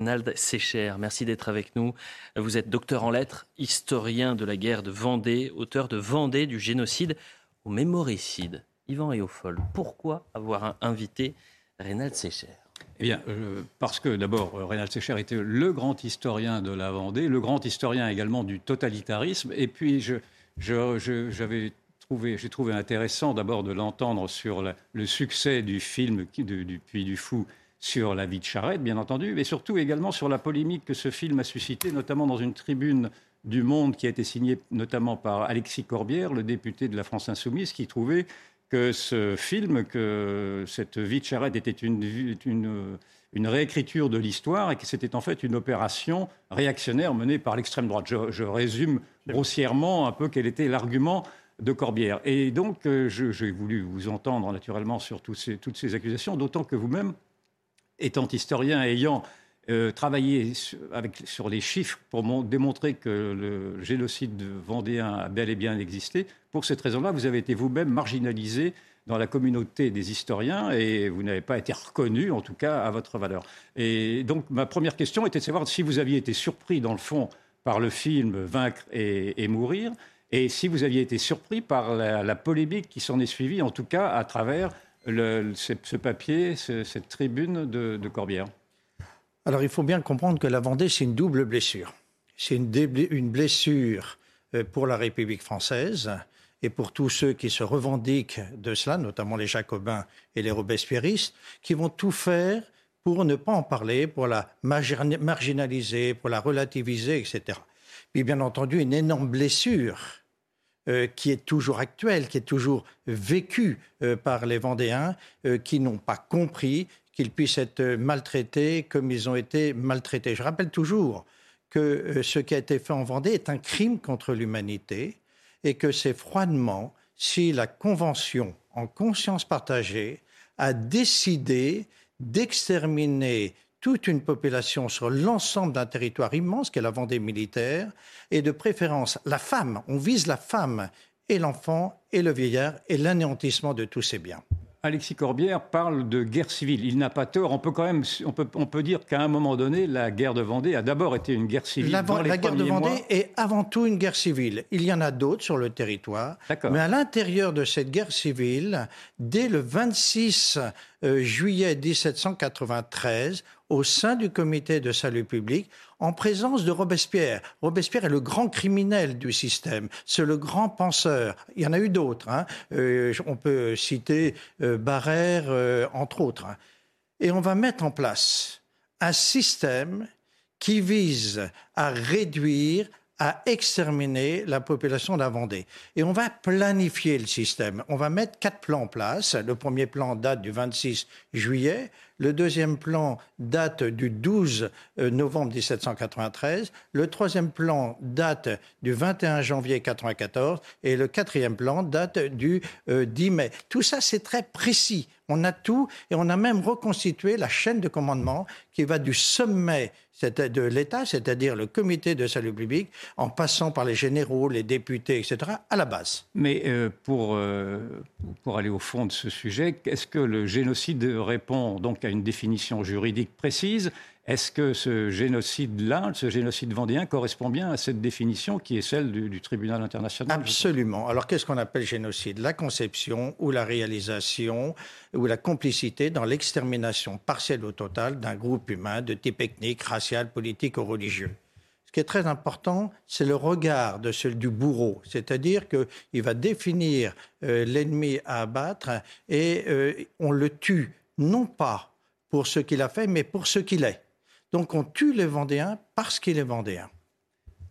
Nald Sécher, merci d'être avec nous. Vous êtes docteur en lettres, historien de la guerre de Vendée, auteur de Vendée du génocide au mémoricide. Yvan Eofol, pourquoi avoir invité Reynald Sécher eh bien, euh, parce que d'abord, euh, Reynald Sécher était le grand historien de la Vendée, le grand historien également du totalitarisme. Et puis, j'avais j'ai trouvé intéressant d'abord de l'entendre sur le succès du film du du Fou sur la vie de Charette, bien entendu, mais surtout également sur la polémique que ce film a suscité, notamment dans une tribune du Monde qui a été signée notamment par Alexis Corbière, le député de la France Insoumise, qui trouvait que ce film, que cette vie de Charette était une, une, réécriture de l'histoire et que c'était en fait une opération réactionnaire menée par l'extrême droite. Je, résume grossièrement un peu quel était l'argument de Corbière. Et donc, euh, j'ai voulu vous entendre naturellement sur toutes ces accusations, d'autant que vous-même, étant historien ayant euh, travaillé sur les chiffres pour démontrer que le génocide vendéen a bel et bien existé, pour cette raison-là, vous avez été vous-même marginalisé dans la communauté des historiens et vous n'avez pas été reconnu, en tout cas, à votre valeur. Et donc, ma première question était de savoir si vous aviez été surpris, dans le fond, par le film Vaincre et, mourir, et si vous aviez été surpris par la, polémique qui s'en est suivie, en tout cas à travers ce, papier, cette tribune de, Corbière Alors il faut bien comprendre que la Vendée, c'est une double blessure. C'est une, blessure euh, pour la République française et pour tous ceux qui se revendiquent de cela, notamment les jacobins et les robespierristes, qui vont tout faire pour ne pas en parler, pour la marginaliser, pour la relativiser, etc. Puis bien entendu, une énorme blessure euh, qui est toujours actuel, qui est toujours vécu euh, par les Vendéens, euh, qui n'ont pas compris qu'ils puissent être maltraités comme ils ont été maltraités. Je rappelle toujours que ce qui a été fait en Vendée est un crime contre l'humanité et que c'est froidement si la Convention en conscience partagée a décidé d'exterminer toute une population sur l'ensemble d'un territoire immense qu'est la Vendée militaire, et de préférence la femme. On vise la femme et l'enfant et le vieillard et l'anéantissement de tous ces biens. Alexis Corbière parle de guerre civile. Il n'a pas tort. On peut quand même, on peut, on peut dire qu'à un moment donné, la guerre de Vendée a d'abord été une guerre civile. La, dans la guerre de Vendée mois. est avant tout une guerre civile. Il y en a d'autres sur le territoire. Mais à l'intérieur de cette guerre civile, dès le 26 euh, juillet 1793, au sein du comité de salut public en présence de Robespierre. Robespierre est le grand criminel du système, c'est le grand penseur. Il y en a eu d'autres. Hein. Euh, on peut citer euh, Barère, euh, entre autres. Hein. Et on va mettre en place un système qui vise à réduire, à exterminer la population de la Vendée. Et on va planifier le système. On va mettre quatre plans en place. Le premier plan date du 26 juillet. Le deuxième plan date du 12 euh, novembre 1793. Le troisième plan date du 21 janvier 1994. Et le quatrième plan date du 10 euh, mai. Tout ça, c'est très précis. On a tout et on a même reconstitué la chaîne de commandement qui va du sommet de l'État, c'est-à-dire le comité de salut public, en passant par les généraux, les députés, etc., à la base. Mais euh, pour, pour aller au fond de ce sujet, est-ce que le génocide répond donc à une définition juridique précise. Est-ce que ce génocide-là, ce génocide vendéen, correspond bien à cette définition qui est celle du, tribunal international Absolument. Alors qu'est-ce qu'on appelle génocide? La conception ou la réalisation ou la complicité dans l'extermination partielle ou totale d'un groupe humain de type ethnique, racial, politique ou religieux. Ce qui est très important, c'est le regard de celui du bourreau, c'est-à-dire qu'il va définir euh, l'ennemi à abattre et euh, on le tue non pas pour ce qu'il a fait, mais pour ce qu'il est. Donc on tue les Vendéens parce qu'il est Vendéen.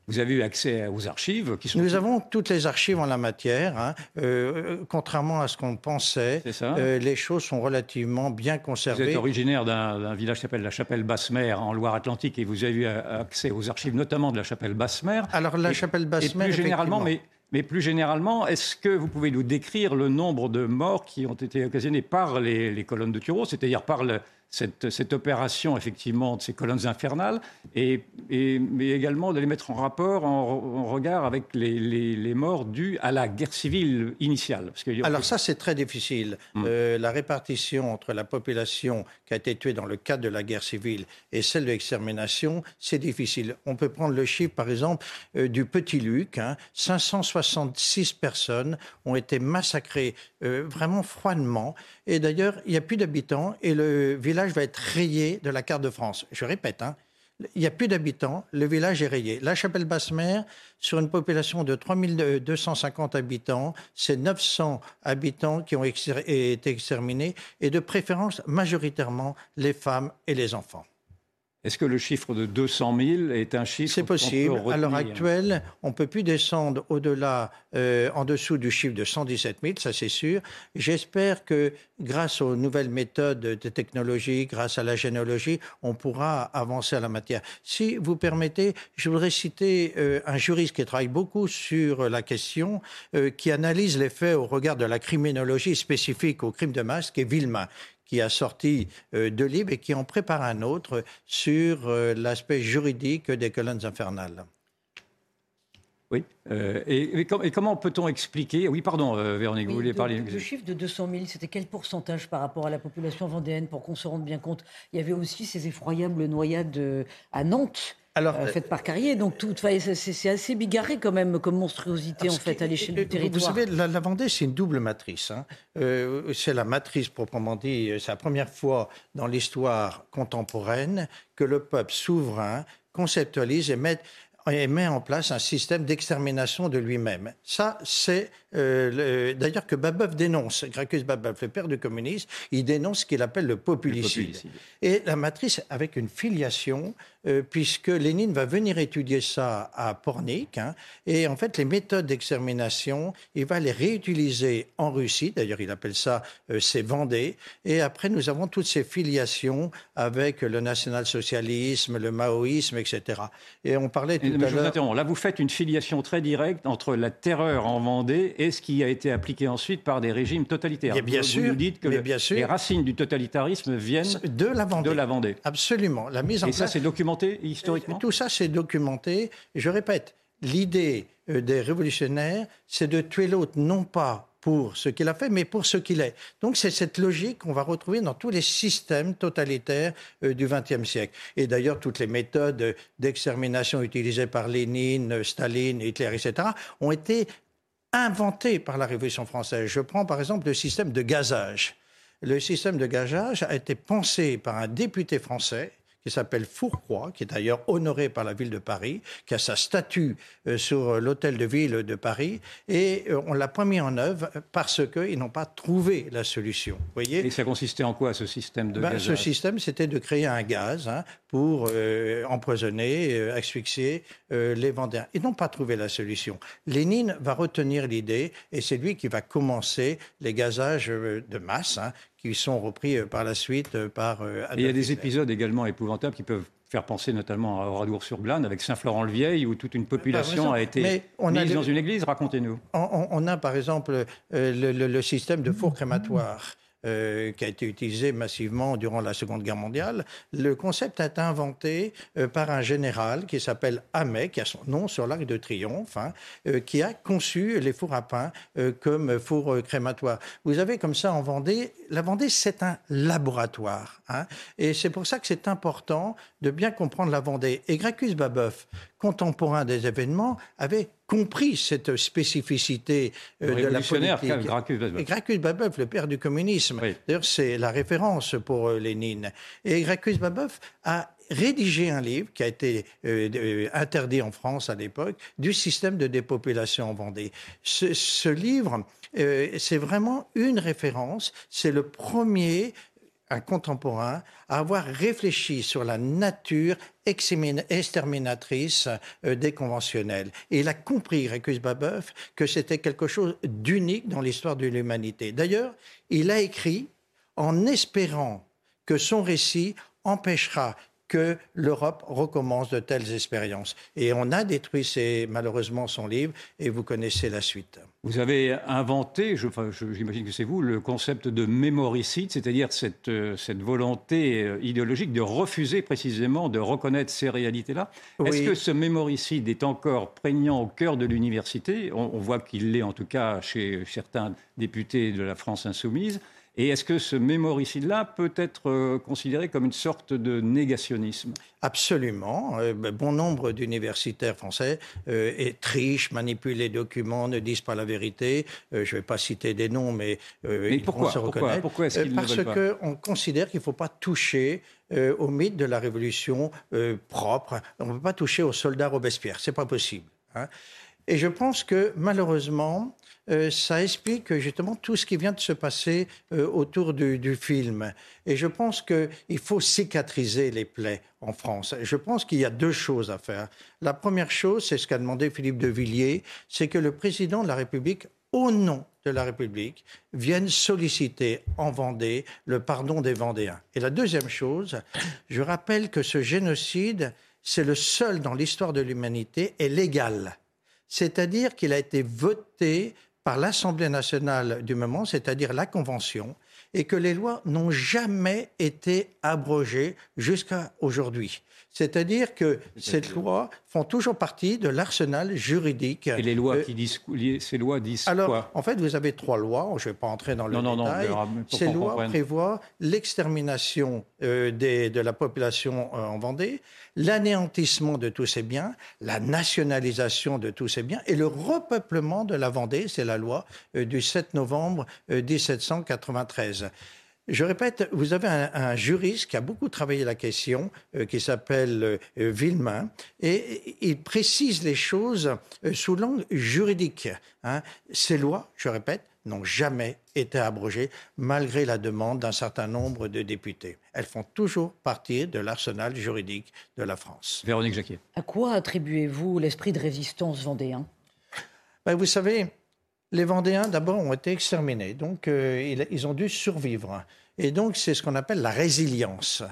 Vous avez eu accès aux archives qui sont... Nous avons toutes les archives en la matière. Hein. Euh, contrairement à ce qu'on pensait, euh, les choses sont relativement bien conservées. Vous êtes originaire d'un village qui s'appelle la Chapelle Basse-Mer en Loire-Atlantique et vous avez eu accès aux archives notamment de la Chapelle Basse-Mer. Alors la Chapelle Basse-Mer, plus généralement, mais mais plus généralement, est-ce que vous pouvez nous décrire le nombre de morts qui ont été occasionnés par les, colonnes de Tureau, c'est-à-dire par cette, cette, opération, effectivement, de ces colonnes infernales, et, et mais également de les mettre en rapport, en, regard avec les, les, morts dues à la guerre civile initiale. Parce que... Alors ça, c'est très difficile. Hum. Euh, la répartition entre la population qui a été tuée dans le cadre de la guerre civile et celle de l'extermination, c'est difficile. On peut prendre le chiffre, par exemple, euh, du Petit Luc. Hein, 566 personnes ont été massacrées euh, vraiment froidement. Et d'ailleurs, il n'y a plus d'habitants et le village va être rayé de la carte de France. Je répète, hein, il n'y a plus d'habitants, le village est rayé. La Chapelle-Basse-Mer, sur une population de 3250 habitants, c'est 900 habitants qui ont été exterminés, et de préférence majoritairement les femmes et les enfants. Est-ce que le chiffre de 200 000 est un chiffre C'est possible. à l'heure actuelle, on ne peut plus descendre au-delà, euh, en dessous du chiffre de 117 000, ça c'est sûr. J'espère que grâce aux nouvelles méthodes de technologie, grâce à la généalogie, on pourra avancer à la matière. Si vous permettez, je voudrais citer euh, un juriste qui travaille beaucoup sur la question, euh, qui analyse les faits au regard de la criminologie spécifique au crime de masse, qui est Villemain, qui a sorti euh, deux livres et qui en prépare un autre sur euh, l'aspect juridique des colonnes infernales. Oui. Euh, et, comment peut-on expliquer Oui, pardon, Véronique, vous vouliez parler. Le chiffre de 200 000, c'était quel pourcentage par rapport à la population vendéenne pour qu'on se rende bien compte? Il y avait aussi ces effroyables noyades à Nantes alors, euh, faite par Carrier. Donc tout, c'est assez bigarré quand même comme monstruosité en fait à l'échelle du territoire. Vous savez, la, Vendée, c'est une double matrice. Hein. Euh, c'est la matrice proprement dit. C'est la première fois dans l'histoire contemporaine que le peuple souverain conceptualise et met et met en place un système d'extermination de lui-même. Ça, c'est euh, d'ailleurs que Babeuf dénonce. Gracchus Babeuf, le père du communisme, il dénonce ce qu'il appelle le populicide. Et la matrice avec une filiation, euh, puisque Lénine va venir étudier ça à Pornic. Hein, et en fait, les méthodes d'extermination, il va les réutiliser en Russie. D'ailleurs, il appelle ça euh, ses Vendées. Et après, nous avons toutes ces filiations avec le national-socialisme, le maoïsme, etc. Et on parlait tout à l'heure... Là, vous faites une filiation très directe entre la terreur en Vendée et ce qui a été appliqué ensuite par des régimes totalitaires. bien vous, sûr, nous dites que les racines du totalitarisme viennent de la Vendée. De la Vendée. Absolument. La mise en et ça, c'est documenté historiquement Tout ça, c'est documenté. Je répète, l'idée euh, des révolutionnaires, c'est de tuer l'autre non pas pour ce qu'il a fait, mais pour ce qu'il est. Donc c'est cette logique qu'on va retrouver dans tous les systèmes totalitaires euh, du XXe siècle. Et d'ailleurs, toutes les méthodes d'extermination utilisées par Lénine, Staline, Hitler, etc., ont été inventé par la Révolution française. Je prends par exemple le système de gazage. Le système de gazage a été pensé par un député français qui s'appelle Fourcroy, qui est d'ailleurs honoré par la ville de Paris, qui a sa statue euh, sur l'hôtel de ville de Paris, et euh, on l'a pas mis en œuvre parce qu'ils n'ont pas trouvé la solution. Voyez et ça consistait en quoi ce système de ben, Ce système, c'était de créer un gaz hein, pour euh, empoisonner, asphyxier les Vendéens. Ils n'ont pas trouvé la solution. Lénine va retenir l'idée, et c'est lui qui va commencer les gazages de masse, hein, qui sont repris euh, par la suite euh, par. Euh, il y a des épisodes également épouvantables qui peuvent faire penser notamment à Oradour-sur-Glane avec Saint-Florent-le-Vieil où toute une population a été mise dans une église. Racontez-nous. On, a par exemple le, système de four crématoire. Euh, qui a été utilisé massivement durant la Seconde Guerre mondiale. Le concept a été inventé euh, par un général qui s'appelle Hamet, qui a son nom sur l'Arc de Triomphe, hein, euh, qui a conçu les fours à pain comme fours crématoires. Vous avez comme ça en Vendée, la Vendée c'est un laboratoire. Hein, et c'est pour ça que c'est important de bien comprendre la Vendée. Et Gracchus Babeuf, contemporain des événements, avait compris cette spécificité euh, de la politique. Gracchus Babeuf. Gracchus Babeuf, le père du communisme. D'ailleurs, c'est la référence pour euh, Lénine. Et Gracchus Babeuf a rédigé un livre qui a été euh, interdit en France à l'époque du système de dépopulation en Vendée. Ce, livre, c'est vraiment une référence. C'est le premier un contemporain, à avoir réfléchi sur la nature exterminatrice euh, des conventionnels. Et il a compris, Récus Babeuf, que c'était quelque chose d'unique dans l'histoire de l'humanité. D'ailleurs, il a écrit en espérant que son récit empêchera que l'Europe recommence de telles expériences. Et on a détruit malheureusement son livre, et vous connaissez la suite. Vous avez inventé, j'imagine que c'est vous, le concept de mémoricide, c'est-à-dire cette, euh, cette, volonté euh, idéologique de refuser précisément de reconnaître ces réalités-là. Est-ce que ce mémoricide est encore prégnant au cœur de l'université? On, on, voit qu'il l'est en tout cas chez certains députés de la France insoumise. Et est-ce que ce mémoricide-là peut être euh, considéré comme une sorte de négationnisme? Absolument. Euh, ben, bon nombre d'universitaires français euh, trichent, manipulent les documents, ne disent pas la vérité. je ne vais pas citer des noms, mais, mais pourquoi, se pourquoi, pourquoi est-ce qu'ils Parce qu'on considère qu'il ne faut pas toucher au mythe de la révolution propre. On ne peut pas toucher aux soldats Robespierre. C'est pas possible. Hein. Et je pense que malheureusement, euh, ça explique justement tout ce qui vient de se passer euh, autour du, film. Et je pense qu'il faut cicatriser les plaies en France. Je pense qu'il y a deux choses à faire. La première chose, c'est ce qu'a demandé Philippe de Villiers, c'est que le président de la République, au nom de la République, vienne solliciter en Vendée le pardon des Vendéens. Et la deuxième chose, je rappelle que ce génocide, c'est le seul dans l'histoire de l'humanité, est légal. C'est-à-dire qu'il a été voté par l'Assemblée nationale du moment, c'est-à-dire la Convention, et que les lois n'ont jamais été abrogées jusqu'à aujourd'hui. C'est-à-dire que ces lois font toujours partie de l'arsenal juridique. Et les lois euh, qui disent, ces lois disent alors, en fait, vous avez trois lois. Je ne vais pas entrer dans le non, détail. Non, non, ces lois prévoient l'extermination euh, de la population euh, en Vendée, l'anéantissement de tous ces biens, la nationalisation de tous ces biens et le repeuplement de la Vendée. C'est la loi du 7 novembre 1793. Je répète, vous avez un, juriste qui a beaucoup travaillé la question, euh, qui s'appelle euh, Villemain, et il précise les choses euh, sous l'angle juridique. Hein. Ces lois, je répète, n'ont jamais été abrogées, malgré la demande d'un certain nombre de députés. Elles font toujours partie de l'arsenal juridique de la France. Véronique Jacquier. À quoi attribuez-vous l'esprit de résistance vendéen? Ben, Vous savez, les Vendéens, d'abord, ont été exterminés, donc euh, ils, ont dû survivre. Et donc, c'est ce qu'on appelle la résilience.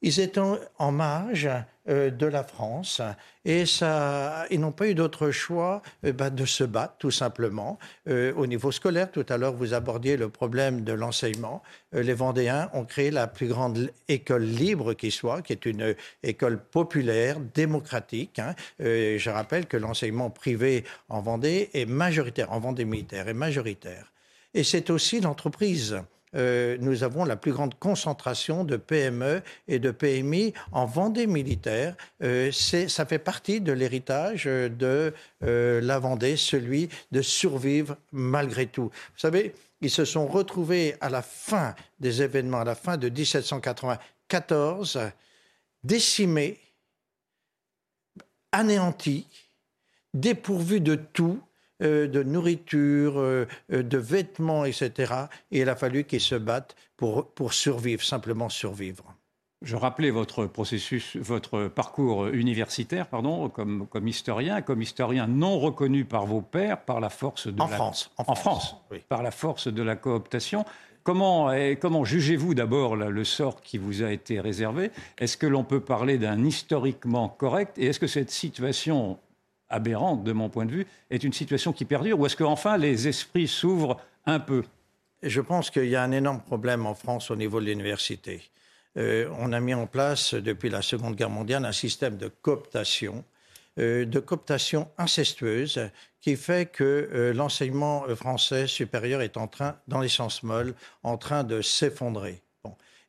Ils étaient en marge euh, de la France et ça, ils n'ont pas eu d'autre choix euh, bah, de se battre tout simplement. Euh, au niveau scolaire, tout à l'heure vous abordiez le problème de l'enseignement. les Vendéens ont créé la plus grande école libre qui soit, qui est une école populaire, démocratique. Hein. je rappelle que l'enseignement privé en Vendée est majoritaire, en Vendée militaire est majoritaire. Et c'est aussi l'entreprise. Euh, nous avons la plus grande concentration de PME et de PMI en Vendée militaire. Euh, ça fait partie de l'héritage de euh, la Vendée, celui de survivre malgré tout. Vous savez, ils se sont retrouvés à la fin des événements, à la fin de 1794, décimés, anéantis, dépourvus de tout, de nourriture, euh, euh, de vêtements, etc. Et il a fallu qu'ils se battent pour, pour survivre, simplement survivre. Je rappelais votre processus, votre parcours universitaire, pardon, comme, comme historien, comme historien non reconnu par vos pairs, par la force de en la France, en, France, par la force de la cooptation. Comment, comment jugez-vous d'abord le sort qui vous a été réservé? Est-ce que l'on peut parler d'un historiquement correct? Et est-ce que cette situation aberrante de mon point de vue, est une situation qui perdure Ou est-ce qu'enfin les esprits s'ouvrent un peu? Je pense qu'il y a un énorme problème en France au niveau de l'université. Euh, on a mis en place depuis la Seconde Guerre mondiale un système de cooptation, euh, de cooptation incestueuse, qui fait que euh, l'enseignement français supérieur est en train, dans les sciences molles, en train de s'effondrer.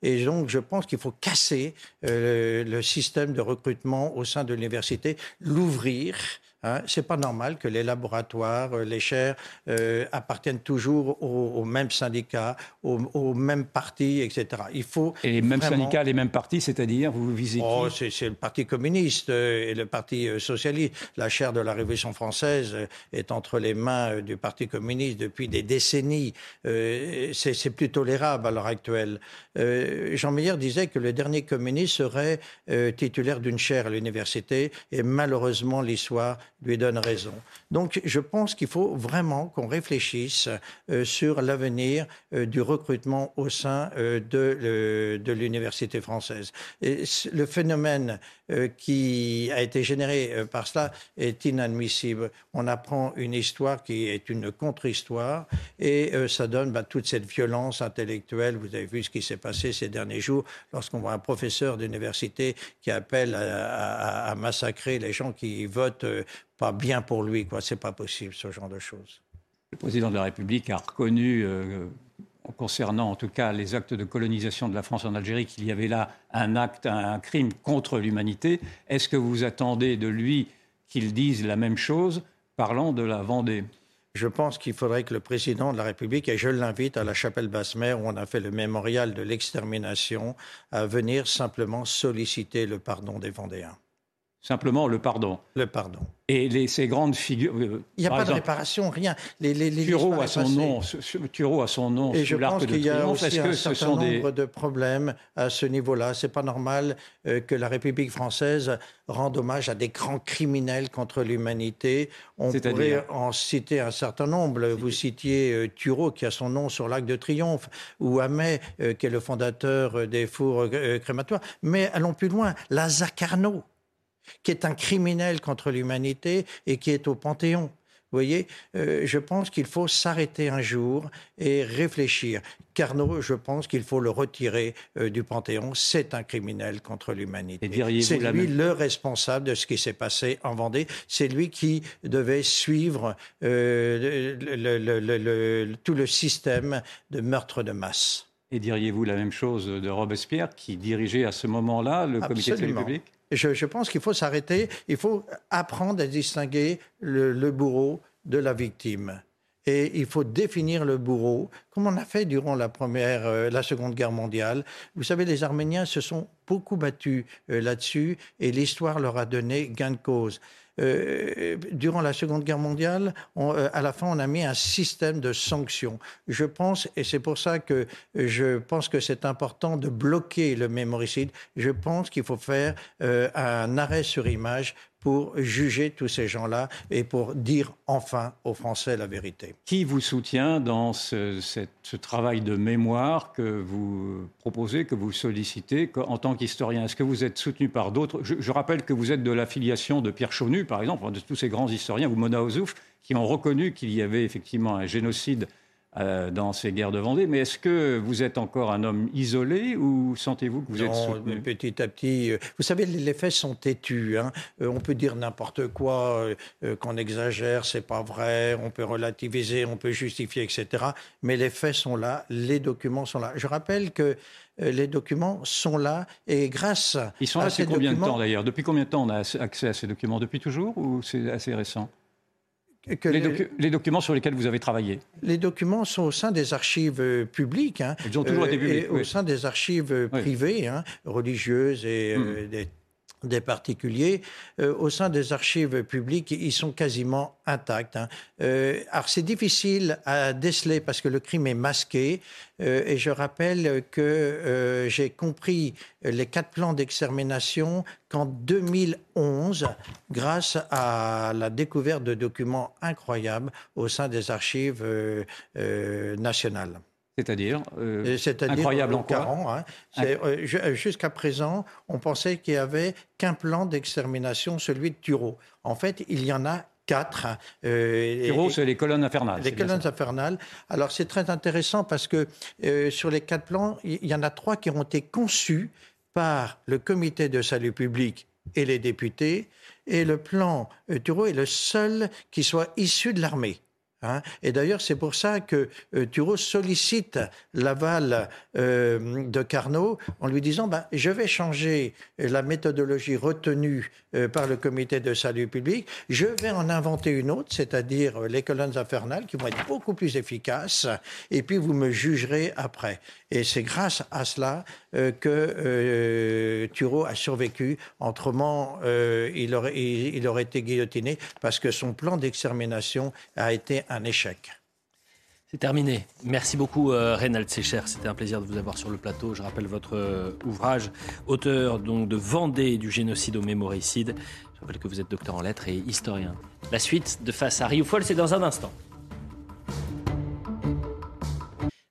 Et donc, je pense qu'il faut casser le système de recrutement au sein de l'université, l'ouvrir Hein, c'est pas normal que les laboratoires, euh, les chaires euh, appartiennent toujours aux, mêmes syndicats, aux, mêmes partis, etc. Il faut et les mêmes syndicats, les mêmes partis, c'est-à-dire vous visez oh, c'est, le Parti communiste euh, et le Parti socialiste. La chaire de la Révolution française est entre les mains du Parti communiste depuis des décennies. c'est, plus tolérable à l'heure actuelle. Jean Meyer disait que le dernier communiste serait titulaire d'une chaire à l'université et malheureusement l'histoire lui donne raison. Donc je pense qu'il faut vraiment qu'on réfléchisse euh, sur l'avenir euh, du recrutement au sein euh, de, l'université française. Et le phénomène qui a été généré par cela est inadmissible. On apprend une histoire qui est une contre-histoire et ça donne bah, toute cette violence intellectuelle. Vous avez vu ce qui s'est passé ces derniers jours lorsqu'on voit un professeur d'université qui appelle à massacrer les gens qui votent pas bien pour lui. Ce C'est pas possible, ce genre de choses. Le président de la République a reconnu, euh, concernant en tout cas les actes de colonisation de la France en Algérie, qu'il y avait là un acte, un, crime contre l'humanité. Est-ce que vous attendez de lui qu'il dise la même chose? Parlant de la Vendée je pense qu'il faudrait que le président de la République, et je l'invite à la chapelle Basse-Mère où on a fait le mémorial de l'extermination, à venir simplement solliciter le pardon des Vendéens. Simplement le pardon. Le pardon. Et les, ces grandes figures. Euh, Il n'y a pas de réparation, rien. Les, les, les a son nom. Turo a son nom. Et je pense qu'il y a aussi un certain nombre de problèmes à ce niveau-là. C'est pas normal euh, que la République française rende hommage à des grands criminels contre l'humanité. On pourrait en citer un certain nombre. Vous citiez euh, qui a son nom sur l'Arc de Triomphe, ou Amet qui est le fondateur des fours crématoires. Mais allons plus loin. Lazare Carnot qui est un criminel contre l'humanité et qui est au Panthéon. Vous voyez, euh, je pense qu'il faut s'arrêter un jour et réfléchir. Carnot, je pense qu'il faut le retirer euh, du Panthéon. C'est un criminel contre l'humanité. C'est lui le responsable de ce qui s'est passé en Vendée. C'est lui qui devait suivre euh, tout le système de meurtre de masse. Et diriez-vous la même chose de Robespierre, qui dirigeait à ce moment-là le Comité de République? Je, pense qu'il faut s'arrêter, il faut apprendre à distinguer le, bourreau de la victime. Et il faut définir le bourreau, comme on a fait durant la première, euh, la Seconde Guerre mondiale. Vous savez, les Arméniens se sont beaucoup battus euh, là-dessus, et l'histoire leur a donné gain de cause. Euh, durant la Seconde Guerre mondiale, euh, à la fin, on a mis un système de sanctions. Je pense, et c'est pour ça que je pense que c'est important de bloquer le mémoricide, je pense qu'il faut faire euh, un arrêt sur image pour juger tous ces gens-là et pour dire enfin aux Français la vérité. Qui vous soutient dans ce, travail de mémoire que vous proposez, que vous sollicitez en tant qu'historien? Est-ce que vous êtes soutenu par d'autres? Je, rappelle que vous êtes de l'affiliation de Pierre Chaunu, par exemple, de tous ces grands historiens, ou Mona Ozouf, qui ont reconnu qu'il y avait effectivement un génocide euh, dans ces guerres de Vendée. Mais est-ce que vous êtes encore un homme isolé ou sentez-vous que vous êtes soutenu? Petit à petit, euh, vous savez, les faits sont têtus. Hein. Euh, on peut dire n'importe quoi, qu'on exagère, c'est pas vrai. On peut relativiser, on peut justifier, etc. Mais les faits sont là, les documents sont là. Je rappelle que les documents sont là et grâce Ils sont là depuis combien de temps d'ailleurs? Depuis combien de temps on a accès à ces documents? Depuis toujours ou c'est assez récent? Les, documents sur lesquels vous avez travaillé Les documents sont au sein des archives euh, publiques. Hein, Ils ont toujours été publics. Et Au sein des archives euh, privées, hein, religieuses et euh, hmm. des des particuliers, euh, au sein des archives publiques, ils sont quasiment intacts. Hein. Euh, alors c'est difficile à déceler parce que le crime est masqué, euh, et je rappelle que j'ai compris les quatre plans d'extermination qu'en 2011, grâce à la découverte de documents incroyables au sein des archives nationales. C'est-à-dire euh, incroyable en quoi hein. euh, Jusqu'à présent, on pensait qu'il n'y avait qu'un plan d'extermination, celui de Turo. En fait, il y en a quatre. Euh, Turo, c'est les colonnes infernales. Les colonnes infernales. Alors, c'est très intéressant parce que euh, sur les quatre plans, il y en a trois qui ont été conçus par le comité de salut public et les députés. Et le plan Turo est le seul qui soit issu de l'armée. Hein. et d'ailleurs, c'est pour ça que euh, sollicite l'aval euh, de Carnot en lui disant bah, Je vais changer la méthodologie retenue euh, par le comité de salut public, je vais en inventer une autre, c'est-à-dire les colonnes infernales qui vont être beaucoup plus efficaces, et puis vous me jugerez après. Et c'est grâce à cela euh, que euh, Thureau a survécu. Autrement, euh, il, aurait, il, aurait été guillotiné parce que son plan d'extermination a été un échec. C'est terminé. Merci beaucoup, euh, Reynald Secher. C'était un plaisir de vous avoir sur le plateau. Je rappelle votre euh, ouvrage, auteur donc de Vendée du génocide au mémoricide. Je rappelle que vous êtes docteur en lettres et historien. La suite de Face à Rioufol, c'est dans un instant.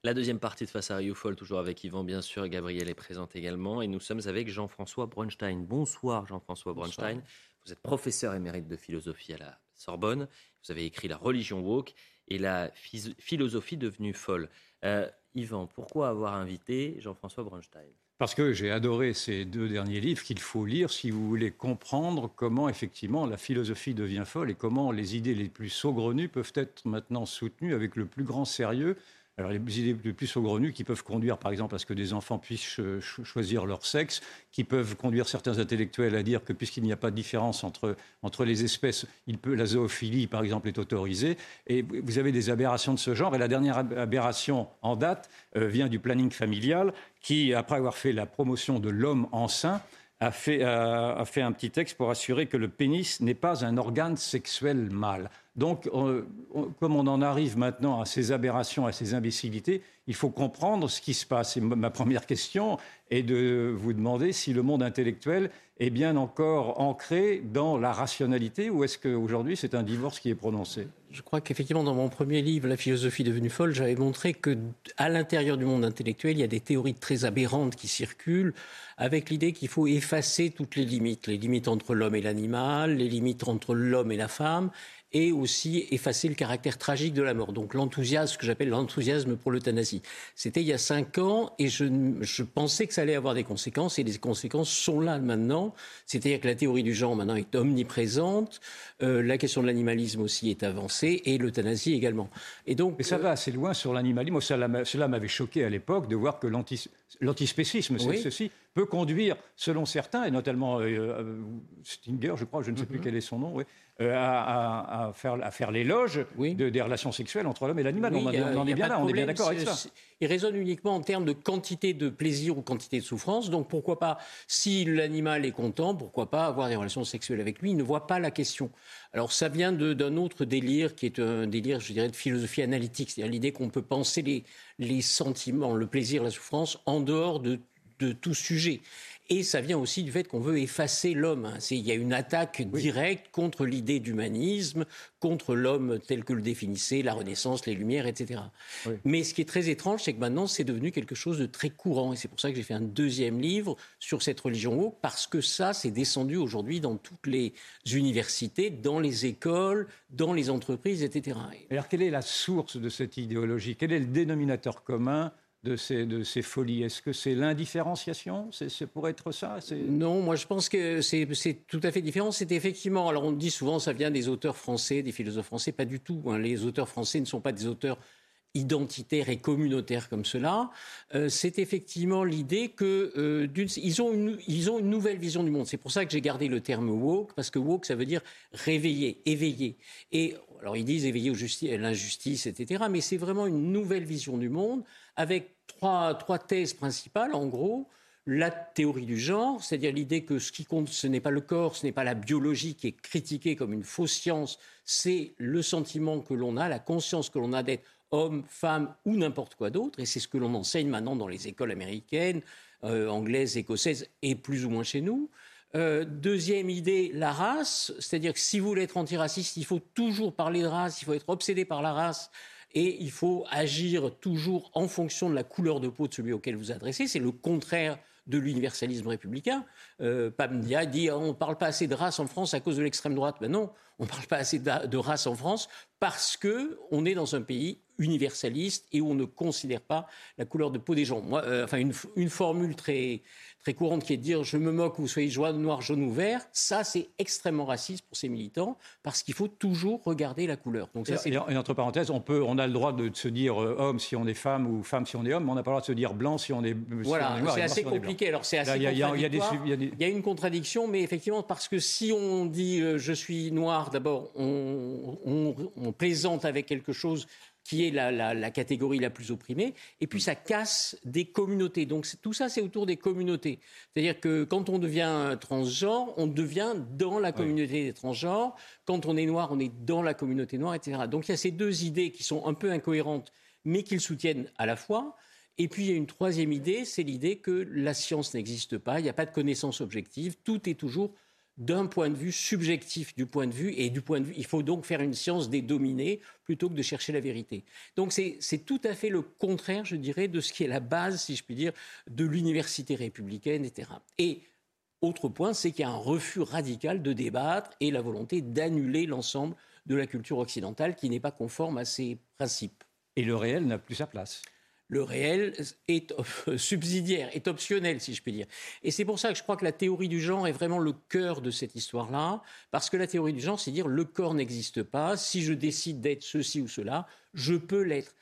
La deuxième partie de Face à Rioufol, toujours avec Yvan, bien sûr, Gabriel est présente également. Et nous sommes avec Jean-François Bronstein. Bonsoir, Jean-François Bronstein. Vous êtes professeur émérite de philosophie à la Sorbonne. Vous avez écrit La religion woke et la philosophie devenue folle. Euh, Yvan, pourquoi avoir invité Jean-François Bronstein? Parce que j'ai adoré ces deux derniers livres qu'il faut lire si vous voulez comprendre comment effectivement la philosophie devient folle et comment les idées les plus saugrenues peuvent être maintenant soutenues avec le plus grand sérieux alors les idées les plus saugrenues qui peuvent conduire par exemple à ce que des enfants puissent choisir leur sexe, qui peuvent conduire certains intellectuels à dire que puisqu'il n'y a pas de différence entre, entre les espèces, la zoophilie par exemple est autorisée. Et vous avez des aberrations de ce genre. Et la dernière aberration en date euh, vient du planning familial qui, après avoir fait la promotion de l'homme enceint, a fait, a fait un petit texte pour assurer que le pénis n'est pas un organe sexuel mâle. Donc, comme on en arrive maintenant à ces aberrations, à ces imbécilités, il faut comprendre ce qui se passe. Et ma première question est de vous demander si le monde intellectuel est bien encore ancré dans la rationalité ou est-ce qu'aujourd'hui c'est un divorce qui est prononcé? Je crois qu'effectivement, dans mon premier livre, La philosophie devenue folle, j'avais montré que à l'intérieur du monde intellectuel, il y a des théories très aberrantes qui circulent avec l'idée qu'il faut effacer toutes les limites, les limites entre l'homme et l'animal, les limites entre l'homme et la femme, et aussi effacer le caractère tragique de la mort. Donc l'enthousiasme, ce que j'appelle l'enthousiasme pour l'euthanasie. C'était il y a cinq ans et je, je, pensais que ça allait avoir des conséquences et les conséquences sont là maintenant. C'est-à-dire que la théorie du genre maintenant est omniprésente, euh, la question de l'animalisme aussi est avancée et l'euthanasie également. Et donc, Mais ça va assez loin sur l'animalisme. Cela m'avait choqué à l'époque de voir que l'antispécisme, ceci, peut conduire, selon certains, et notamment euh, euh, Stinger, je crois, je ne sais plus mm-hmm. quel est son nom, oui, euh, à, faire, à faire l'éloge de, des relations sexuelles entre l'homme et l'animal. on, en est bien là, on est bien d'accord avec ça. Il raisonne uniquement en termes de quantité de plaisir ou quantité de souffrance. Donc pourquoi pas, si l'animal est content, pourquoi pas avoir des relations sexuelles avec lui? Il ne voit pas la question. Alors ça vient d'un autre délire qui est un délire, je dirais, de philosophie analytique, c'est-à-dire l'idée qu'on peut penser les, les sentiments, le plaisir, la souffrance en dehors de de tout sujet. Et ça vient aussi du fait qu'on veut effacer l'homme. Hein. Il y a une attaque directe contre l'idée d'humanisme, contre l'homme tel que le définissait la Renaissance, les Lumières, etc. Mais ce qui est très étrange, c'est que maintenant, c'est devenu quelque chose de très courant. Et c'est pour ça que j'ai fait un deuxième livre sur cette religion woke, parce que ça, c'est descendu aujourd'hui dans toutes les universités, dans les écoles, dans les entreprises, etc. Alors, quelle est la source de cette idéologie? Quel est le dénominateur commun de ces, folies Est-ce que c'est l'indifférenciation? C'est pour être ça? Non, moi je pense que c'est tout à fait différent. C'est effectivement, alors on dit souvent ça vient des auteurs français, des philosophes français, pas du tout. Hein. Les auteurs français ne sont pas des auteurs identitaires et communautaires comme cela, euh, c'est effectivement l'idée que euh, ont une, ont une nouvelle vision du monde. C'est pour ça que j'ai gardé le terme woke, parce que woke, ça veut dire réveiller, éveiller. Et alors ils disent éveiller à l'injustice, etc. Mais c'est vraiment une nouvelle vision du monde avec trois, thèses principales, en gros. La théorie du genre, c'est-à-dire l'idée que ce qui compte, ce n'est pas le corps, ce n'est pas la biologie qui est critiquée comme une fausse science, c'est le sentiment que l'on a, la conscience que l'on a d'être homme, femme ou n'importe quoi d'autre. Et c'est ce que l'on enseigne maintenant dans les écoles américaines, euh, anglaises, écossaises et plus ou moins chez nous. Euh, deuxième idée, la race, c'est-à-dire que si vous voulez être antiraciste, il faut toujours parler de race, il faut être obsédé par la race et il faut agir toujours en fonction de la couleur de peau de celui auquel vous adressez. C'est le contraire de l'universalisme républicain. Euh, Pamdia dit on ne parle pas assez de race en France à cause de l'extrême droite. Ben non, on ne parle pas assez de, race en France parce que on est dans un pays universaliste et où on ne considère pas la couleur de peau des gens. Moi, euh, enfin, une, formule très très courante qui est de dire je me moque que vous soyez jaune, noir, jaune ou vert, ça c'est extrêmement raciste pour ces militants parce qu'il faut toujours regarder la couleur. Donc ça, et, entre parenthèses, on peut, on a le droit de se dire euh, homme si on est femme ou femme si on est homme, mais on n'a pas le droit de se dire blanc si on est. Voilà, c'est assez compliqué. Alors c'est assez il y, a, une contradiction, mais effectivement parce que si on dit euh, je suis noir, d'abord on, on, on plaisante avec quelque chose qui est la, catégorie la plus opprimée, et puis ça casse des communautés. Donc tout ça, c'est autour des communautés. C'est-à-dire que quand on devient transgenre, on devient dans la communauté des transgenres. Quand on est noir, on est dans la communauté noire, etc. Donc il y a ces deux idées qui sont un peu incohérentes, mais qu'ils soutiennent à la fois. Et puis il y a une troisième idée, c'est l'idée que la science n'existe pas, il n'y a pas de connaissance objective, tout est toujours d'un point de vue subjectif du point de vue et du point de vue il faut donc faire une science des dominés plutôt que de chercher la vérité. Donc c'est tout à fait le contraire, je dirais, de ce qui est la base, si je puis dire, de l'université républicaine, etc. Et autre point, c'est qu'il y a un refus radical de débattre et la volonté d'annuler l'ensemble de la culture occidentale qui n'est pas conforme à ces principes. Et le réel n'a plus sa place le réel est subsidiaire, est optionnel, si je puis dire. Et c'est pour ça que je crois que la théorie du genre est vraiment le cœur de cette histoire-là, parce que la théorie du genre, c'est dire le corps n'existe pas, si je décide d'être ceci ou cela, je peux l'être.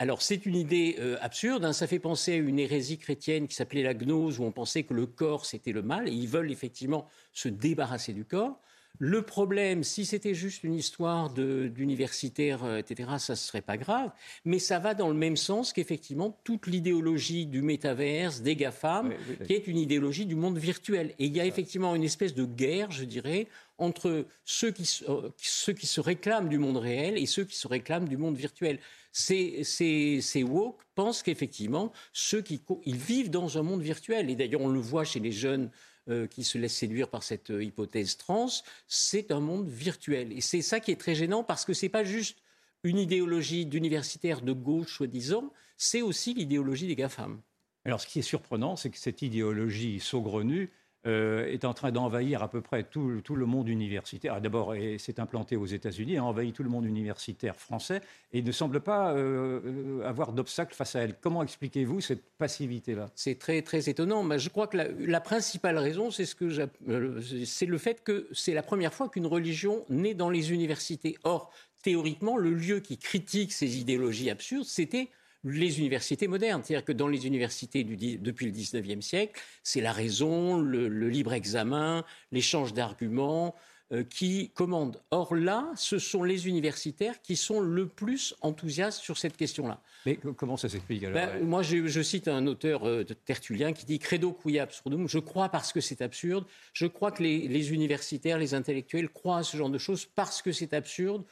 Alors c'est une idée euh, absurde, hein. ça fait penser à une hérésie chrétienne qui s'appelait la gnose, où on pensait que le corps c'était le mal, et ils veulent effectivement se débarrasser du corps. Le problème, si c'était juste une histoire d'universitaire, euh, etc., ça ne serait pas grave. Mais ça va dans le même sens qu'effectivement toute l'idéologie du métaverse, des GAFAM, qui est une idéologie du monde virtuel. Et il y a effectivement une espèce de guerre, je dirais, entre ceux qui, euh, ceux qui se réclament du monde réel et ceux qui se réclament du monde virtuel. Ces, ces, ces woke pensent qu'effectivement, ceux qui ils vivent dans un monde virtuel. Et d'ailleurs, on le voit chez les jeunes euh, qui se laissent séduire par cette euh, hypothèse trans, c'est un monde virtuel. Et c'est ça qui est très gênant parce que ce n'est pas juste une idéologie d'universitaire de gauche, soi-disant, c'est aussi l'idéologie des GAFAM. Alors ce qui est surprenant, c'est que cette idéologie saugrenue, euh, est en train d'envahir à peu près tout, le monde universitaire. Ah, d'abord, s'est implanté aux États-Unis, a envahi tout le monde universitaire français et ne semble pas euh, euh, avoir d'obstacle face à elle. Comment expliquez-vous cette passivité-là? C'est très très étonnant. Mais je crois que la, principale raison, c'est ce le fait que c'est la première fois qu'une religion naît dans les universités. Or, théoriquement, le lieu qui critique ces idéologies absurdes, c'était les universités modernes. C'est-à-dire que dans les universités depuis le 19e siècle, c'est la raison, le, libre examen, l'échange d'arguments euh, qui commandent. Or là, ce sont les universitaires qui sont le plus enthousiastes sur cette question-là. Mais comment ça s'explique alors ben, Moi, je, cite un auteur euh, tertullien qui dit Credo quia absurdum. Je crois parce que c'est absurde. Je crois que les, les universitaires, les intellectuels croient à ce genre de choses parce que c'est absurde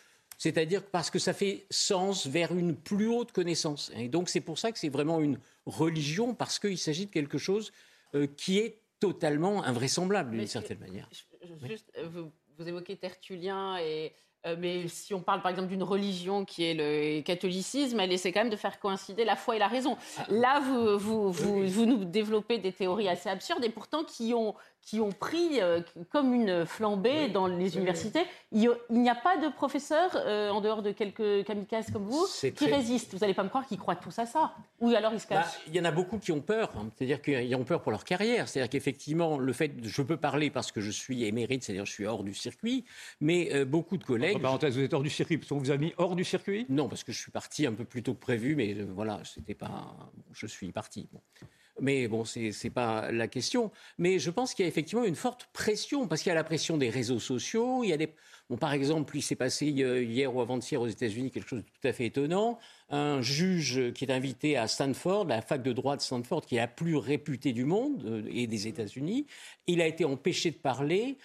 c'est-à-dire parce que ça fait sens vers une plus haute connaissance. Et donc c'est pour ça que c'est vraiment une religion, parce qu'il s'agit de quelque chose euh, qui est totalement invraisemblable d'une certaine manière. Juste, euh, vous, vous évoquez Tertullien et euh, mais si on parle par exemple d'une religion qui est le catholicisme, elle essaie quand même de faire coïncider la foi et la raison. Ah. Là, vous, vous, vous, vous, nous développez des théories assez absurdes et pourtant qui ont, qui ont pris euh, comme une flambée dans les universités. Il n'y a pas de professeurs, euh, en dehors de quelques kamikazes comme vous, qui résistent. Vous n'allez pas me croire qu'ils croient tous à ça. Ou alors ils se bah, cachent. il y en a beaucoup qui ont peur. Hein. C'est-à-dire qu'ils ont peur pour leur carrière. C'est-à-dire qu'effectivement, le fait, je peux parler parce que je suis émérite, c'est-à-dire je suis hors du circuit, mais euh, beaucoup de collègues. Entre parenthèse, vous êtes hors du circuit parce qu'on vous a mis hors du circuit? Non, parce que je suis parti un peu plus tôt que prévu, mais voilà, c'était pas. je suis parti. Mais bon, ce n'est pas la question. Mais je pense qu'il y a effectivement une forte pression, parce qu'il y a la pression des réseaux sociaux. Il y a des... bon, par exemple, il s'est passé hier ou avant-hier aux États-Unis quelque chose de tout à fait étonnant. Un juge qui est invité à Stanford, la fac de droit de Stanford, qui est la plus réputée du monde euh, et des États-Unis, il a été empêché de parler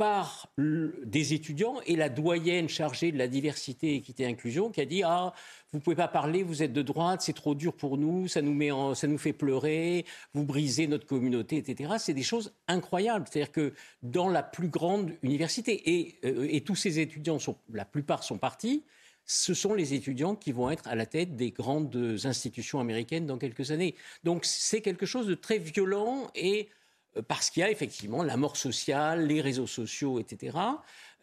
par des étudiants et la doyenne chargée de la diversité, équité et inclusion qui a dit ah vous pouvez pas parler, vous êtes de droite, c'est trop dur pour nous, ça nous met ça nous fait pleurer, vous brisez notre communauté, etc. C'est des choses incroyables. C'est-à-dire que dans la plus grande université et, euh, et tous ces étudiants sont la plupart sont partis. Ce sont les étudiants qui vont être à la tête des grandes institutions américaines dans quelques années. Donc c'est quelque chose de très violent et parce qu'il y a effectivement la mort sociale, les réseaux sociaux, etc.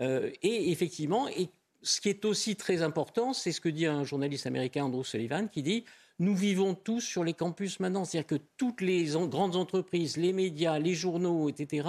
Euh, et effectivement, et ce qui est aussi très important, c'est ce que dit un journaliste américain, Andrew Sullivan, qui dit nous vivons tous sur les campus maintenant. C'est-à-dire que toutes les grandes entreprises, les médias, les journaux, etc.,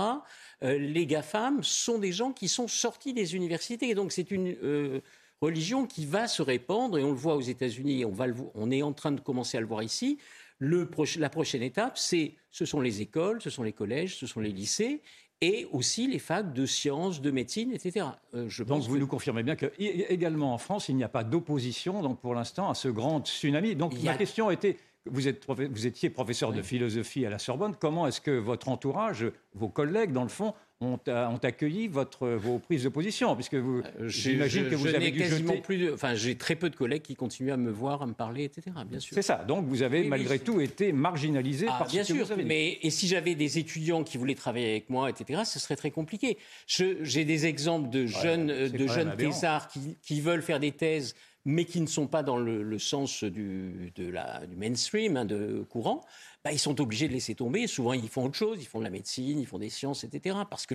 euh, les GAFAM, sont des gens qui sont sortis des universités. Et donc c'est une religion qui va se répandre, et on le voit aux États-Unis, on est en train de commencer à le voir ici, la prochaine étape, c'est, ce sont les écoles, ce sont les collèges, ce sont les lycées et aussi les facs de sciences, de médecine, etc. Euh, je donc vous nous confirmez bien que également en France, il n'y a pas d'opposition donc pour l'instant à ce grand tsunami. Donc ma question était vous, êtes, vous étiez professeur de philosophie à la Sorbonne. Comment est-ce que votre entourage, vos collègues, dans le fond, ont, accueilli votre, vos prises de position, puisque vous, euh, j'imagine que vous avez quasiment plus, enfin, j'ai très peu de collègues qui continuent à me voir, à me parler, etc. Bien sûr. C'est ça. Donc vous avez malgré tout été marginalisé ah, par bien ce sûr. Que vous avez mais et si j'avais des étudiants qui voulaient travailler avec moi, etc., ce serait très compliqué. j'ai des exemples de jeunes, de jeunes thésards qui, qui veulent faire des thèses mais qui ne sont pas dans le, sens du, du mainstream, hein, de courant, bah, ils sont obligés de laisser tomber. Souvent, ils font autre chose, ils font de la médecine, ils font des sciences, etc. Parce que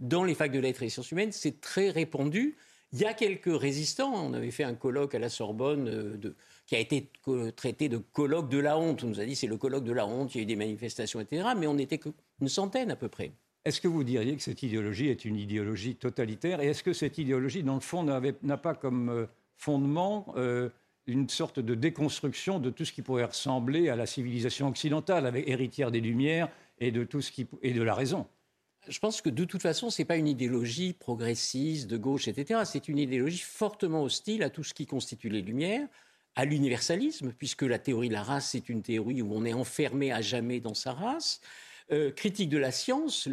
dans les facs de lettres et sciences humaines, c'est très répandu. Il y a quelques résistants. On avait fait un colloque à la Sorbonne euh, qui a été traité de colloque de la honte. On nous a dit c'est le colloque de la honte, il y a eu des manifestations, etc. Mais on n'était qu'une centaine à peu près. Est-ce que vous diriez que cette idéologie est une idéologie totalitaire? Et est-ce que cette idéologie, dans le fond, n'a pas comme euh, fondement euh, une sorte de déconstruction de tout ce qui pourrait ressembler à la civilisation occidentale, avec héritière des Lumières et de tout ce qui et de la raison. Je pense que de toute façon, ce n'est pas une idéologie progressiste, de gauche, etc. C'est une idéologie fortement hostile à tout ce qui constitue les Lumières, à l'universalisme, puisque la théorie de la race, c'est une théorie où on est enfermé à jamais dans sa race. Euh, critique de la science,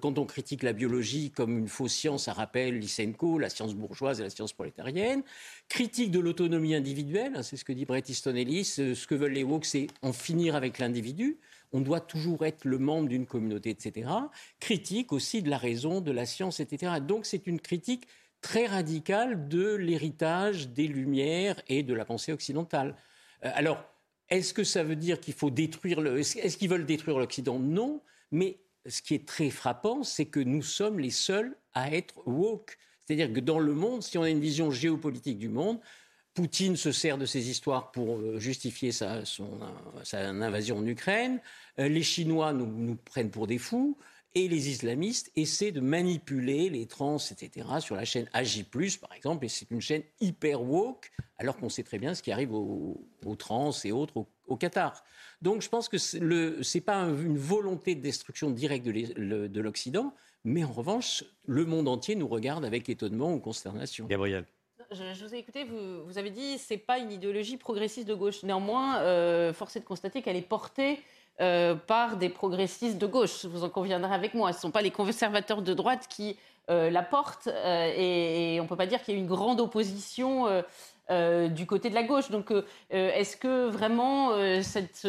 quand on critique la biologie comme une fausse science, ça rappelle Lysenko, la science bourgeoise et la science prolétarienne. Critique de l'autonomie individuelle, hein, c'est ce que dit Bret Easton Ellis. Euh, ce que veulent les woke, c'est en finir avec l'individu. On doit toujours être le membre d'une communauté, etc. Critique aussi de la raison, de la science, etc. Donc c'est une critique très radicale de l'héritage des Lumières et de la pensée occidentale. Euh, alors, est-ce que ça veut dire qu'il faut détruire le... Est-ce qu'ils veulent détruire l'Occident? Non. Mais ce qui est très frappant, c'est que nous sommes les seuls à être woke. C'est-à-dire que dans le monde, si on a une vision géopolitique du monde, Poutine se sert de ces histoires pour euh, justifier sa, son, sa invasion en Ukraine. Euh, les Chinois nous, prennent pour des fous et les islamistes essaient de manipuler les trans, etc., sur la chaîne AJ+, par exemple, et c'est une chaîne hyper woke, alors qu'on sait très bien ce qui arrive aux, trans et autres au, Qatar. Donc je pense que ce n'est pas une volonté de destruction directe de l'Occident, mais en revanche, le monde entier nous regarde avec étonnement ou consternation. Gabriel. Je, vous ai écouté, vous, avez dit c'est pas une idéologie progressiste de gauche. Néanmoins, euh, force est de constater qu'elle est portée euh, par des progressistes de gauche. Vous en conviendrez avec moi. Ce ne sont pas les conservateurs de droite qui euh, la portent. Euh, et, on ne peut pas dire qu'il y a une grande opposition du côté de la gauche. Donc, est-ce que vraiment cette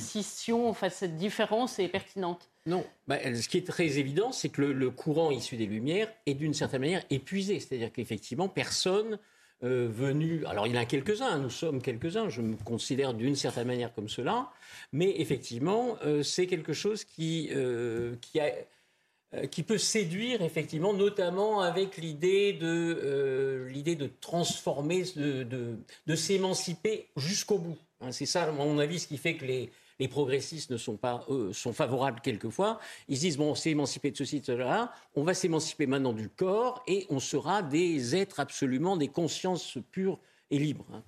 scission, enfin, cette différence est pertinente? Non. Bah, ce qui est très évident, c'est que le, courant issu des Lumières est d'une certaine manière épuisé. C'est-à-dire qu'effectivement, personne euh, venus. Alors il y en a quelques-uns, nous sommes quelques-uns, je me considère d'une certaine manière comme cela, mais effectivement, euh, c'est quelque chose qui, euh, a, qui, peut séduire, effectivement, notamment avec l'idée de, l'idée de transformer, de, de, de s'émanciper jusqu'au bout. Hein, c'est ça, à mon avis, ce qui fait que les, les progressistes ne sont pas, eux, sont favorables quelquefois. Ils se disent, bon, on s'est émancipé de ceci, de cela, on va s'émanciper maintenant du corps et on sera des êtres absolument, des consciences pures et libres. Hein.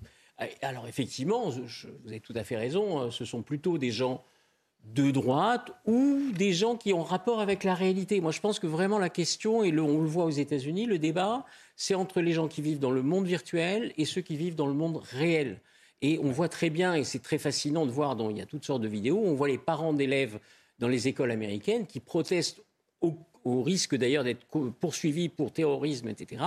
Alors effectivement, vous avez tout à fait raison, hein, ce sont plutôt des gens de droite ou des gens qui ont rapport avec la réalité. Moi, je pense que vraiment la question, et on le voit aux États-Unis, le débat, c'est entre les gens qui vivent dans le monde virtuel et ceux qui vivent dans le monde réel. Et on voit très bien, et c'est très fascinant de voir, il y a toutes sortes de vidéos, on voit les parents d'élèves dans les écoles américaines qui protestent au, risque d'ailleurs d'être poursuivis pour terrorisme, etc.,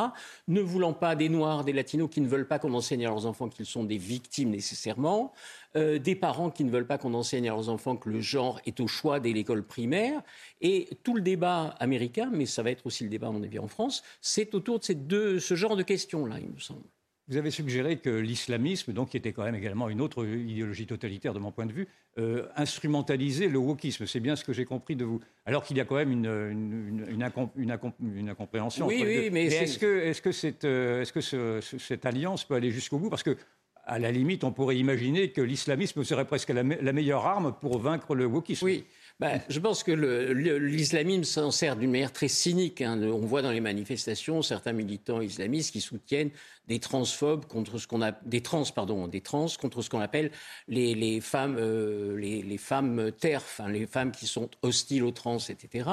ne voulant pas des Noirs, des Latinos qui ne veulent pas qu'on enseigne à leurs enfants qu'ils sont des victimes nécessairement, euh, des parents qui ne veulent pas qu'on enseigne à leurs enfants que le genre est au choix dès l'école primaire. Et tout le débat américain, mais ça va être aussi le débat, à mon avis, en France, c'est autour de ce genre de questions-là, il me semble. Vous avez suggéré que l'islamisme, donc qui était quand même également une autre idéologie totalitaire de mon point de vue, euh, instrumentalisait le wokisme. C'est bien ce que j'ai compris de vous. Alors qu'il y a quand même une, une, une, incompréhension. Oui, oui, mais, est-ce que, est -ce que, cette, euh, est -ce que cette alliance peut aller jusqu'au bout? Parce que à la limite, on pourrait imaginer que l'islamisme serait presque la, la, meilleure arme pour vaincre le wokisme. Oui, ben, je pense que l'islamisme s'en sert d'une manière très cynique. Hein. On voit dans les manifestations certains militants islamistes qui soutiennent des transphobes contre ce qu'on a des trans pardon des trans contre ce qu'on appelle les, les femmes euh, les, les, femmes terf, hein, les femmes qui sont hostiles aux trans, etc.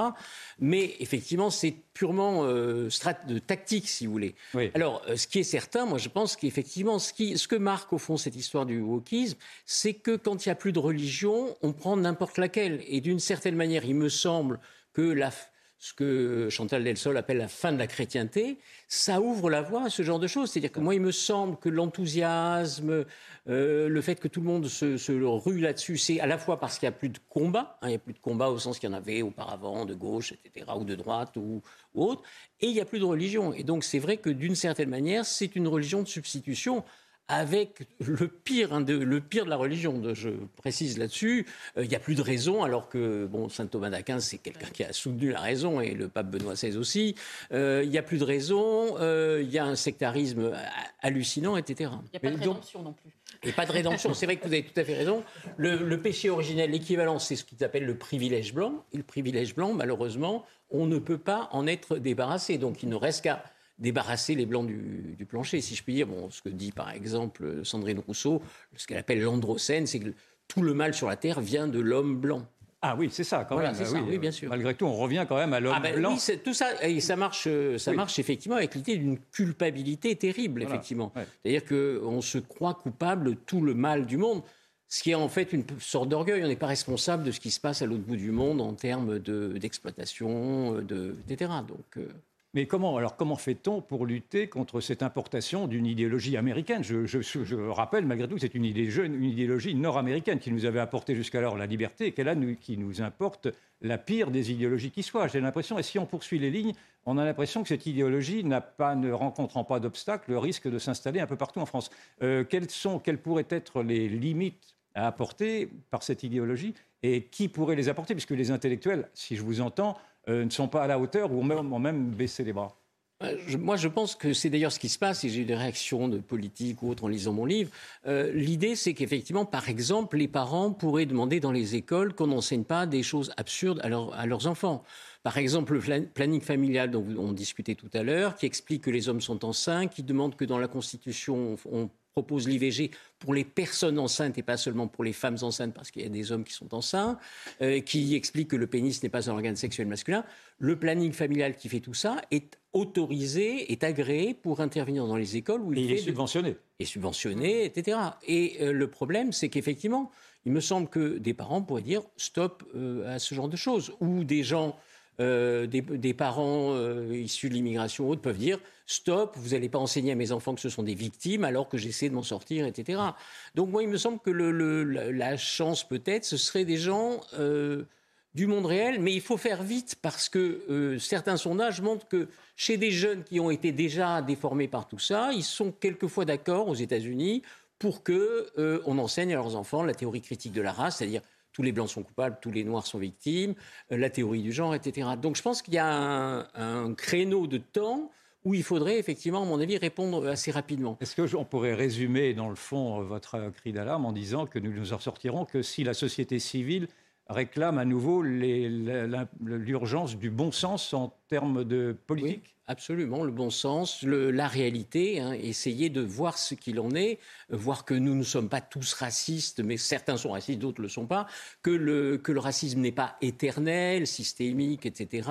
Mais effectivement, c'est purement euh, de tactique, si vous voulez. Alors, euh, ce qui est certain, moi, je pense qu'effectivement, ce, qui, ce que marque au fond cette histoire du wokisme, c'est que quand il n'y a plus de religion, on prend n'importe laquelle. Et d'une certaine manière, il me semble que la ce que Chantal Delsol appelle la fin de la chrétienté, ça ouvre la voie à ce genre de choses. C'est-à-dire que moi, il me semble que l'enthousiasme, euh, le fait que tout le monde se, rue là-dessus, c'est à la fois parce qu'il n'y a plus de combat, hein, il n'y a plus de combat au sens qu'il y en avait auparavant, de gauche, etc., ou de droite, ou, ou autre, et il n'y a plus de religion. Et donc, c'est vrai que d'une certaine manière, c'est une religion de substitution avec le pire, hein, de, le pire de la religion. je précise là-dessus, euh, il n'y a plus de raison, alors que bon, saint Thomas d'Aquin, c'est quelqu'un qui a soutenu la raison, et le pape Benoît XVI aussi. Euh, il n'y a plus de raison, euh, il y a un sectarisme hallucinant, etc. Il n'y a pas de rédemption non plus. Et pas de rédemption, c'est vrai que vous avez tout à fait raison. Le, le péché originel, l'équivalent, c'est ce qu'ils appellent le privilège blanc. Et le privilège blanc, malheureusement, on ne peut pas en être débarrassé. Donc il ne reste qu'à débarrasser les blancs du, plancher, si je puis dire. Bon, ce que dit par exemple Sandrine Rousseau, ce qu'elle appelle l'androcène, c'est que tout le mal sur la Terre vient de l'homme blanc. Ah oui, c'est ça, quand même. Ah oui, bien sûr. Malgré tout, on revient quand même à l'homme ah ben blanc. Oui, tout ça, et ça marche, ça marche effectivement avec l'idée d'une culpabilité terrible, effectivement. C'est-à-dire qu'on se croit coupable de tout le mal du monde, ce qui est en fait une sorte d'orgueil. On n'est pas responsable de ce qui se passe à l'autre bout du monde en termes d'exploitation, de, etc. Donc. Euh, mais comment, alors, comment fait-on pour lutter contre cette importation d'une idéologie américaine? Je, rappelle, malgré tout, c'est une, une, idéologie nord-américaine qui nous avait apporté jusqu'alors la liberté et qu'elle qui nous importe la pire des idéologies qui soient. J'ai l'impression, et si on poursuit les lignes, on a l'impression que cette idéologie, pas, ne rencontrant pas d'obstacles, risque de s'installer un peu partout en France. Euh, quelles, sont, quelles pourraient être les limites à apporter par cette idéologie et qui pourrait les apporter? Puisque les intellectuels, si je vous entends, euh, ne sont pas à la hauteur ou ont même, même baissé les bras. Euh, moi, je pense que c'est d'ailleurs ce qui se passe, et j'ai eu des réactions de politiques ou autres en lisant mon livre. Euh, l'idée, c'est qu'effectivement, par exemple, les parents pourraient demander dans les écoles qu'on n'enseigne pas des choses absurdes à, leurs enfants. Par exemple, le planning familial dont on discutait tout à l'heure, qui explique que les hommes sont enceints, qui demande que dans la Constitution, on propose l'IVG pour les personnes enceintes et pas seulement pour les femmes enceintes parce qu'il y a des hommes qui sont enceints, euh, qui explique que le pénis n'est pas un organe sexuel masculin. Le planning familial qui fait tout ça est autorisé, est agréé pour intervenir dans les écoles où il, est subventionné. Est subventionné, etc. Et euh, le problème, c'est qu'effectivement, il me semble que des parents pourraient dire stop euh, à ce genre de choses, ou des gens euh, des, parents euh, issus de l'immigration ou autres peuvent dire stop, vous n'allez pas enseigner à mes enfants que ce sont des victimes alors que j'essaie de m'en sortir, etc. Donc moi, il me semble que la chance peut-être, ce serait des gens euh, du monde réel, mais il faut faire vite parce que certains sondages montrent que chez des jeunes qui ont été déjà déformés par tout ça, ils sont quelquefois d'accord aux États-Unis pour que on enseigne à leurs enfants la théorie critique de la race, c'est-à-dire tous les blancs sont coupables, tous les noirs sont victimes, euh, la théorie du genre, etc. Donc je pense qu'il y a un, créneau de temps où il faudrait effectivement, à mon avis, répondre assez rapidement. Est-ce qu'on pourrait résumer, dans le fond, votre cri d'alarme en disant que nous nous en sortirons que si la société civile réclame à nouveau l'urgence du bon sens en termes de politique? Absolument, le bon sens, la réalité, hein, essayer de voir ce qu'il en est, voir que nous ne sommes pas tous racistes, mais certains sont racistes, d'autres ne le sont pas, que le, que le racisme n'est pas éternel, systémique, etc.,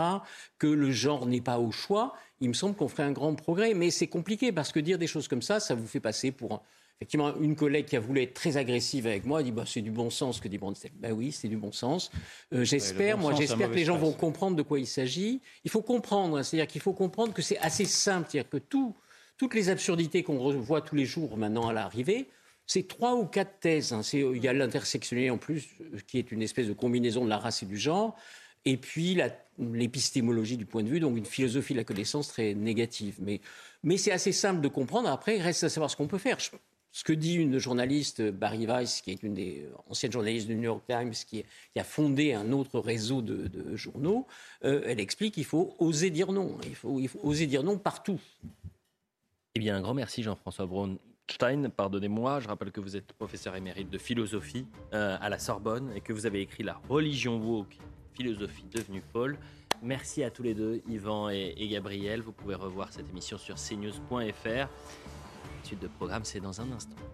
que le genre n'est pas au choix. Il me semble qu'on ferait un grand progrès, mais c'est compliqué parce que dire des choses comme ça, ça vous fait passer pour Effectivement, une collègue qui a voulu être très agressive avec moi a dit bah, c'est du bon sens que dit Brandstein. Ben oui, c'est du bon sens. Euh, j'espère, moi, j'espère que les gens vont comprendre de quoi il s'agit. Il faut comprendre, hein, c'est-à-dire qu'il faut comprendre que c'est assez simple, c'est-à-dire que tout, toutes les absurdités qu'on voit tous les jours maintenant à l'arrivée, c'est trois ou quatre thèses. Hein. Il y a l'intersectionnalité en plus, qui est une espèce de combinaison de la race et du genre, et puis l'épistémologie du point de vue, donc une philosophie de la connaissance très négative. Mais, mais c'est assez simple de comprendre. Après, il reste à savoir ce qu'on peut faire ce que dit une journaliste, Barry Weiss, qui est une des anciennes journalistes du New York Times, qui, a fondé un autre réseau de, journaux, euh, elle explique qu'il faut oser dire non. Il faut, oser dire non partout. Eh bien, un grand merci Jean-François Braunstein. Pardonnez-moi, je rappelle que vous êtes professeur émérite de philosophie euh, à la Sorbonne et que vous avez écrit La religion woke, philosophie devenue Paul. Merci à tous les deux, Yvan et Gabriel. Vous pouvez revoir cette émission sur cnews.fr de programme, c'est dans un instant.